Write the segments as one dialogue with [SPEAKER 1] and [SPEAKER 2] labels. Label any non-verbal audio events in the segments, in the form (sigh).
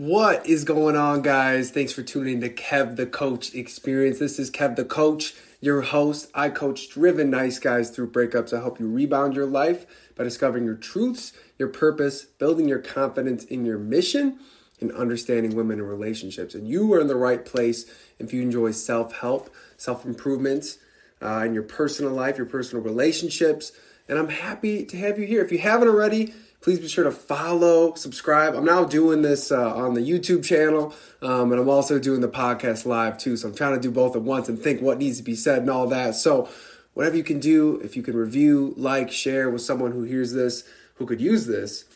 [SPEAKER 1] What is going on, guys? Thanks for tuning in to Kev the Coach Experience. This is Kev the Coach, your host. I coach driven nice guys through breakups. I help you rebound your life by discovering your truths, your purpose, building your confidence in your mission, and understanding women and relationships. And you are in the right place if you enjoy self help, self improvement uh, in your personal life, your personal relationships. And I'm happy to have you here. If you haven't already, Please be sure to follow, subscribe. I'm now doing this uh, on the YouTube channel, um, and I'm also doing the podcast live too. So I'm trying to do both at once and think what needs to be said and all that. So whatever you can do, if you can review, like, share with someone who hears this, who could use this,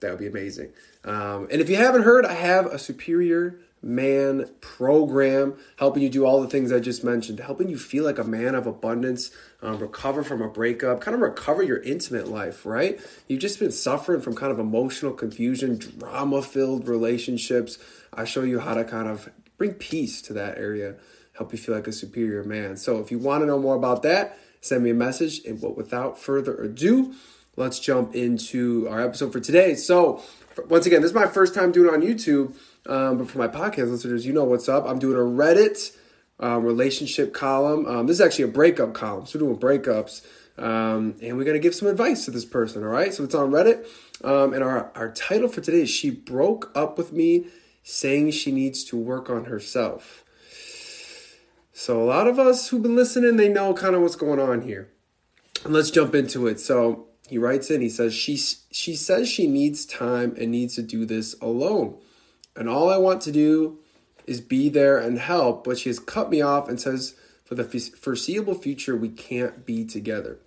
[SPEAKER 1] that would be amazing. Um, and if you haven't heard, I have a superior man program helping you do all the things I just mentioned, helping you feel like a man of abundance, um, recover from a breakup, kind of recover your intimate life, right? You've just been suffering from kind of emotional confusion, drama filled relationships. I show you how to kind of bring peace to that area, help you feel like a superior man. So if you want to know more about that, send me a message. And but without further ado, let's jump into our episode for today. So once again, this is my first time doing it on YouTube. Um, but for my podcast listeners, you know what's up. I'm doing a Reddit um, relationship column. Um, this is actually a breakup column. So we're doing breakups. Um, and we're going to give some advice to this person, all right? So it's on Reddit. Um, and our, our title for today is She Broke Up With Me Saying She Needs to Work on Herself. So a lot of us who've been listening, they know kind of what's going on here. And let's jump into it. So he writes in, he says, she, she says she needs time and needs to do this alone. And all I want to do is be there and help, but she has cut me off and says, for the foreseeable future, we can't be together.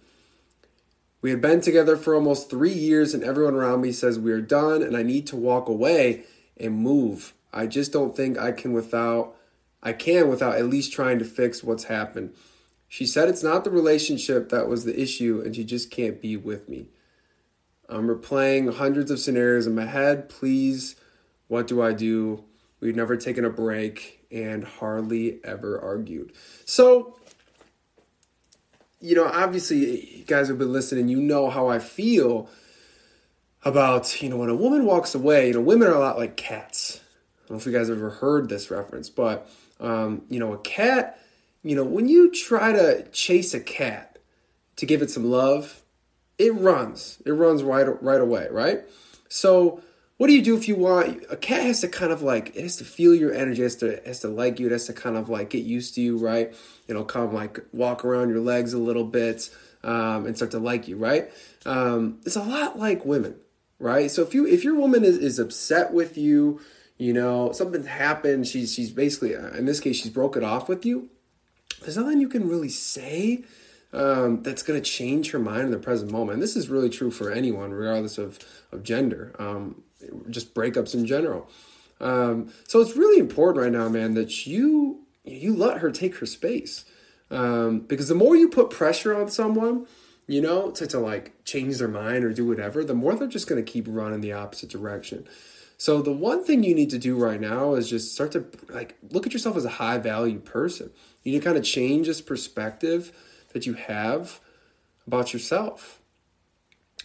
[SPEAKER 1] We had been together for almost three years, and everyone around me says we are done, and I need to walk away and move. I just don't think I can without I can without at least trying to fix what's happened. She said it's not the relationship that was the issue, and she just can't be with me. I'm replaying hundreds of scenarios in my head. Please what do I do? We've never taken a break and hardly ever argued. So, you know, obviously, you guys have been listening, you know how I feel about, you know, when a woman walks away, you know, women are a lot like cats. I don't know if you guys have ever heard this reference, but, um, you know, a cat, you know, when you try to chase a cat to give it some love, it runs. It runs right, right away, right? So, what do you do if you want a cat has to kind of like it has to feel your energy it has to it has to like you it has to kind of like get used to you right it'll come like walk around your legs a little bit um, and start to like you right um, it's a lot like women right so if you if your woman is, is upset with you you know something happened she's she's basically uh, in this case she's broken off with you there's nothing you can really say um, that's going to change her mind in the present moment. And this is really true for anyone, regardless of, of gender. Um, just breakups in general. Um, so it's really important right now, man, that you you let her take her space. Um, because the more you put pressure on someone, you know, to, to like change their mind or do whatever, the more they're just going to keep running the opposite direction. So the one thing you need to do right now is just start to like look at yourself as a high value person. You need to kind of change this perspective that you have about yourself.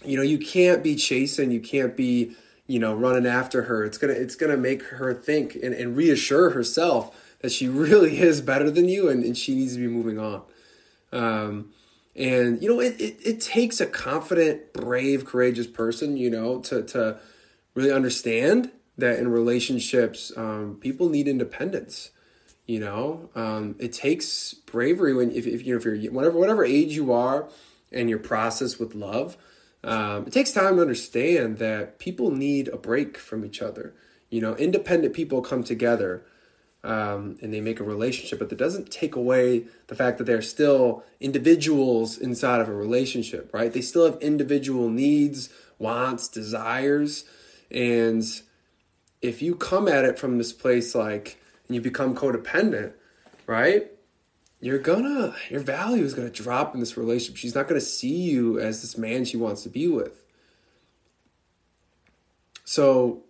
[SPEAKER 1] You know, you can't be chasing, you can't be you know running after her it's gonna it's gonna make her think and, and reassure herself that she (laughs) really is better than you and, and she needs to be moving on. Um, and you know it, it, it takes a confident brave courageous person you know to to really understand that in relationships um, people need independence you know? Um, it takes bravery when if, if you know if you're whatever whatever age you are and your process with love um, it takes time to understand that people need a break from each other. You know, independent people come together um, and they make a relationship, but that doesn't take away the fact that they're still individuals inside of a relationship, right? They still have individual needs, wants, desires. And if you come at it from this place like, and you become codependent, right? You're gonna your value is gonna drop in this relationship. She's not gonna see you as this man she wants to be with. So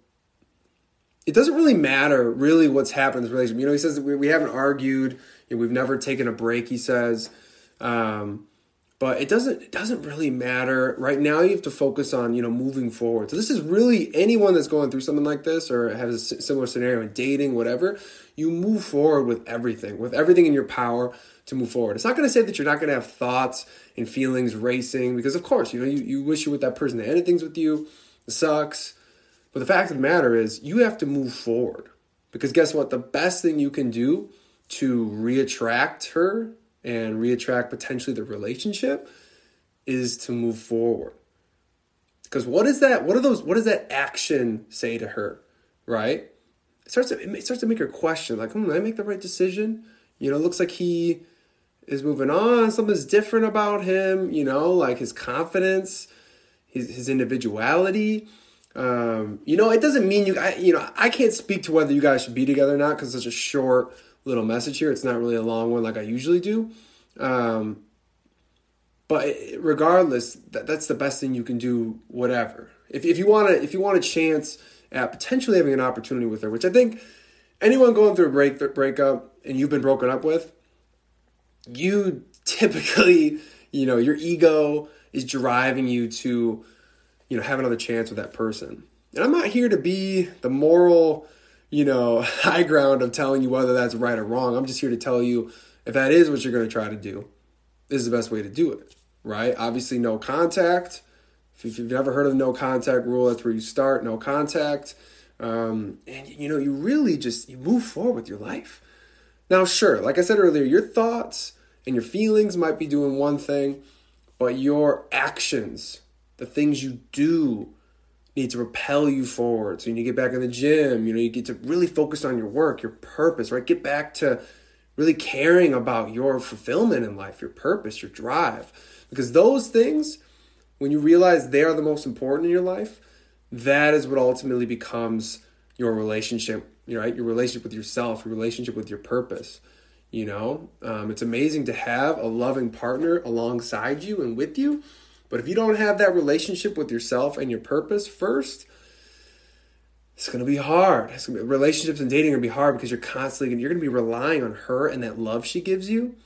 [SPEAKER 1] it doesn't really matter really what's happened in this relationship. You know, he says we, we haven't argued, you know, we've never taken a break, he says. Um, but it doesn't it doesn't really matter. Right now you have to focus on you know moving forward. So this is really anyone that's going through something like this or has a similar scenario in dating whatever you move forward with everything with everything in your power to move forward. It's not going to say that you're not going to have thoughts and feelings racing because of course you know you, you wish you with that person that ended things with you. It sucks. But the fact of the matter is you have to move forward because guess what? The best thing you can do to reattract her and reattract potentially the relationship is to move forward. Because what is that? What are those? What does that action say to her? Right? It starts to it starts to make her question, like, hmm, did I make the right decision? You know, looks like he is moving on. Something's different about him. You know, like his confidence, his his individuality. Um, you know, it doesn't mean you. I, you know, I can't speak to whether you guys should be together or not because it's a short little message here. It's not really a long one like I usually do. Um, but regardless, that, that's the best thing you can do. Whatever. If, if you want to, if you want a chance at potentially having an opportunity with her, which I think anyone going through a break breakup and you've been broken up with, you typically, you know, your ego is driving you to, you know, have another chance with that person. And I'm not here to be the moral you know, (laughs) high ground of telling you whether that's right or wrong. I'm just here to tell you if that is what you're going to try to do, this is the best way to do it, right? Obviously, no contact. If you've never heard of the no contact rule, that's where you start, no contact. Um, and, you know, you really just, you move forward with your life. Now, sure, like I said earlier, your thoughts and your feelings might be doing one thing, but your actions, the things you do, need to propel you forward. So you need to get back in the gym. You know, you get to really focus on your work, your purpose, right? Get back to really caring about your fulfillment in life, your purpose, your drive. Because those things, when you realize they are the most important in your life, that is what ultimately becomes your relationship, right? Your relationship with yourself, your relationship with your purpose. You know, um, it's amazing to have a loving partner alongside you and with you but if you don't have that relationship with yourself and your purpose first, it's going to be hard. Gonna be, relationships and dating are going to be hard because you're constantly you're going to be relying on her and that love she gives you.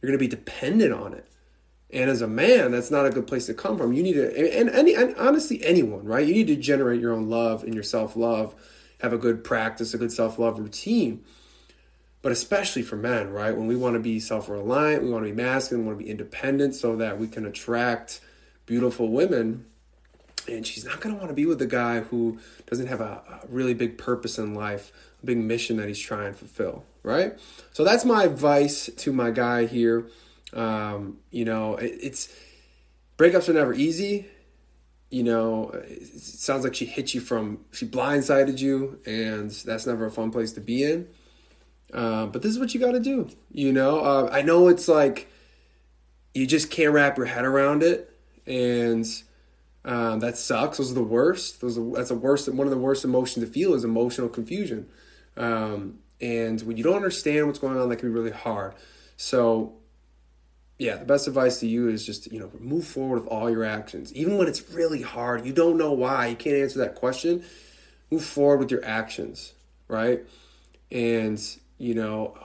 [SPEAKER 1] You're going to be dependent on it. And as a man, that's not a good place to come from. You need to, and, any, and honestly, anyone, right? You need to generate your own love and your self love, have a good practice, a good self love routine. But especially for men, right? When we want to be self reliant, we want to be masculine, we want to be independent so that we can attract beautiful women and she's not going to want to be with a guy who doesn't have a, a, really big purpose in life a big mission that he's trying to fulfill right? So that's my advice to my guy here. Um, you know it, it's breakups are never easy. You know it sounds like she hit you from she blindsided you and that's never a fun place to be in. Uh, but this is what you got to do you know? Uh, i know it's like you just can't wrap your head around it and um, that sucks. Those are the worst. Those are, that's the worst. One of the worst emotions to feel is emotional confusion. Um, and when you don't understand what's going on, that can be really hard. So, yeah, the best advice to you is just you know move forward with all your actions, even when it's really hard. You don't know why. You can't answer that question. Move forward with your actions, right? And you know,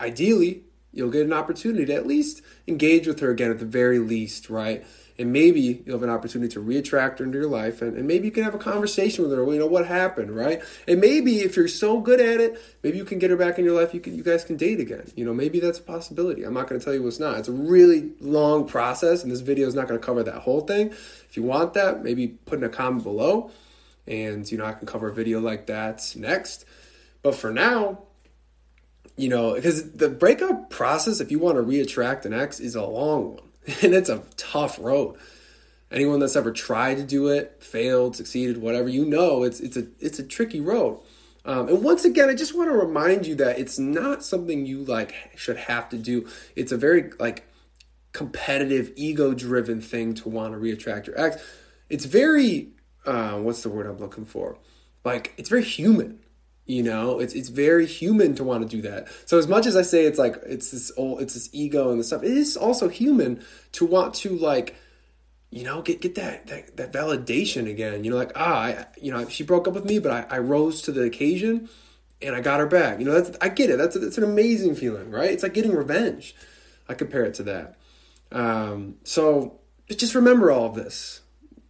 [SPEAKER 1] ideally, you'll get an opportunity to at least engage with her again at the very least, right? and maybe you'll have an opportunity to reattract her into your life and, and maybe you can have a conversation with her you know what happened right? And maybe if you're so good at it maybe you can get her back in your life you can you guys can date again. You know maybe that's a possibility. I'm not going to tell you what's not. It's a really long process and this video is not going to cover that whole thing. If you want that maybe put in a comment below and you know i can cover a video like that next. But for now you know because the breakup process if you want to reattract an ex is a long one (laughs) and it's a tough road. Anyone that's ever tried to do it, failed, succeeded, whatever, you know it's it's a it's a tricky road. Um, and once again, I just want to remind you that it's not something you like should have to do. It's a very like competitive, ego-driven thing to want to reattract your ex. It's very uh, what's the word I'm looking for? Like it's very human. You know, it's it's very human to want to do that. So as much as I say it's like it's this old it's this ego and this stuff, it is also human to want to like you know get get that that, that validation again. You know, like ah, I, you know, she broke up with me, but I, I rose to the occasion and I got her back. You know, that's I get it. That's that's an amazing feeling, right? It's like getting revenge. I compare it to that. Um, so just remember all of this.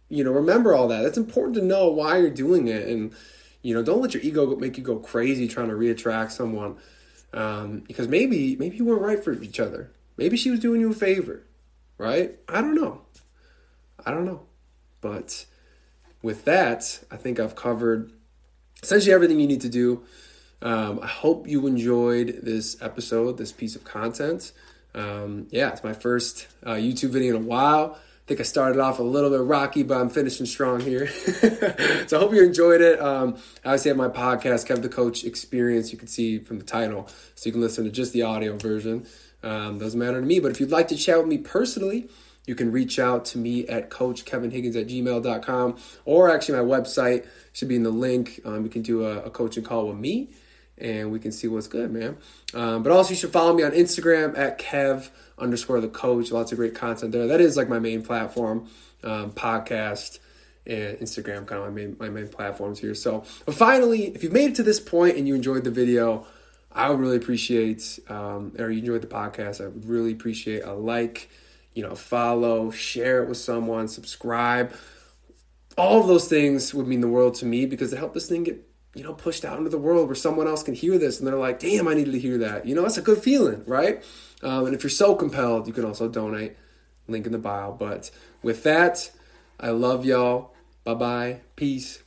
[SPEAKER 1] You know, remember all that. It's important to know why you're doing it, and you know, don't let your ego make you go crazy trying to reattract someone. Um, because maybe maybe you weren't right for each other. Maybe she was doing you a favor, right? I don't know. I don't know. But with that, I think I've covered essentially everything you need to do. Um, I hope you enjoyed this episode, this piece of content. Um, yeah, it's my first uh, YouTube video in a while. I think I started off a little bit rocky, but I'm finishing strong here. (laughs) so I hope you enjoyed it. Um, I obviously have my podcast, Kev the Coach Experience. You can see from the title, so you can listen to just the audio version. Um, doesn't matter to me. But if you'd like to chat with me personally, you can reach out to me at coachkevinhiggins at gmail.com or actually my website should be in the link. Um, you can do a, a, coaching call with me and we can see what's good, man. Um, but also you should follow me on Instagram at kev underscore the coach. Lots of great content there. That is like my main platform, um, podcast and Instagram, kind of my main, my main platforms here. So but finally, if you've made it to this point and you enjoyed the video, I would really appreciate, um, or you enjoyed the podcast, I would really appreciate a like, you know, follow, share it with someone, subscribe. All of those things would mean the world to me because it helped this thing get, you know, pushed out into the world where someone else can hear this and they're like, damn, I needed to hear that. You know, that's a good feeling, right? Um, and if you're so compelled, you can also donate. Link in the bio. But with that, I love y'all. Bye bye. Peace.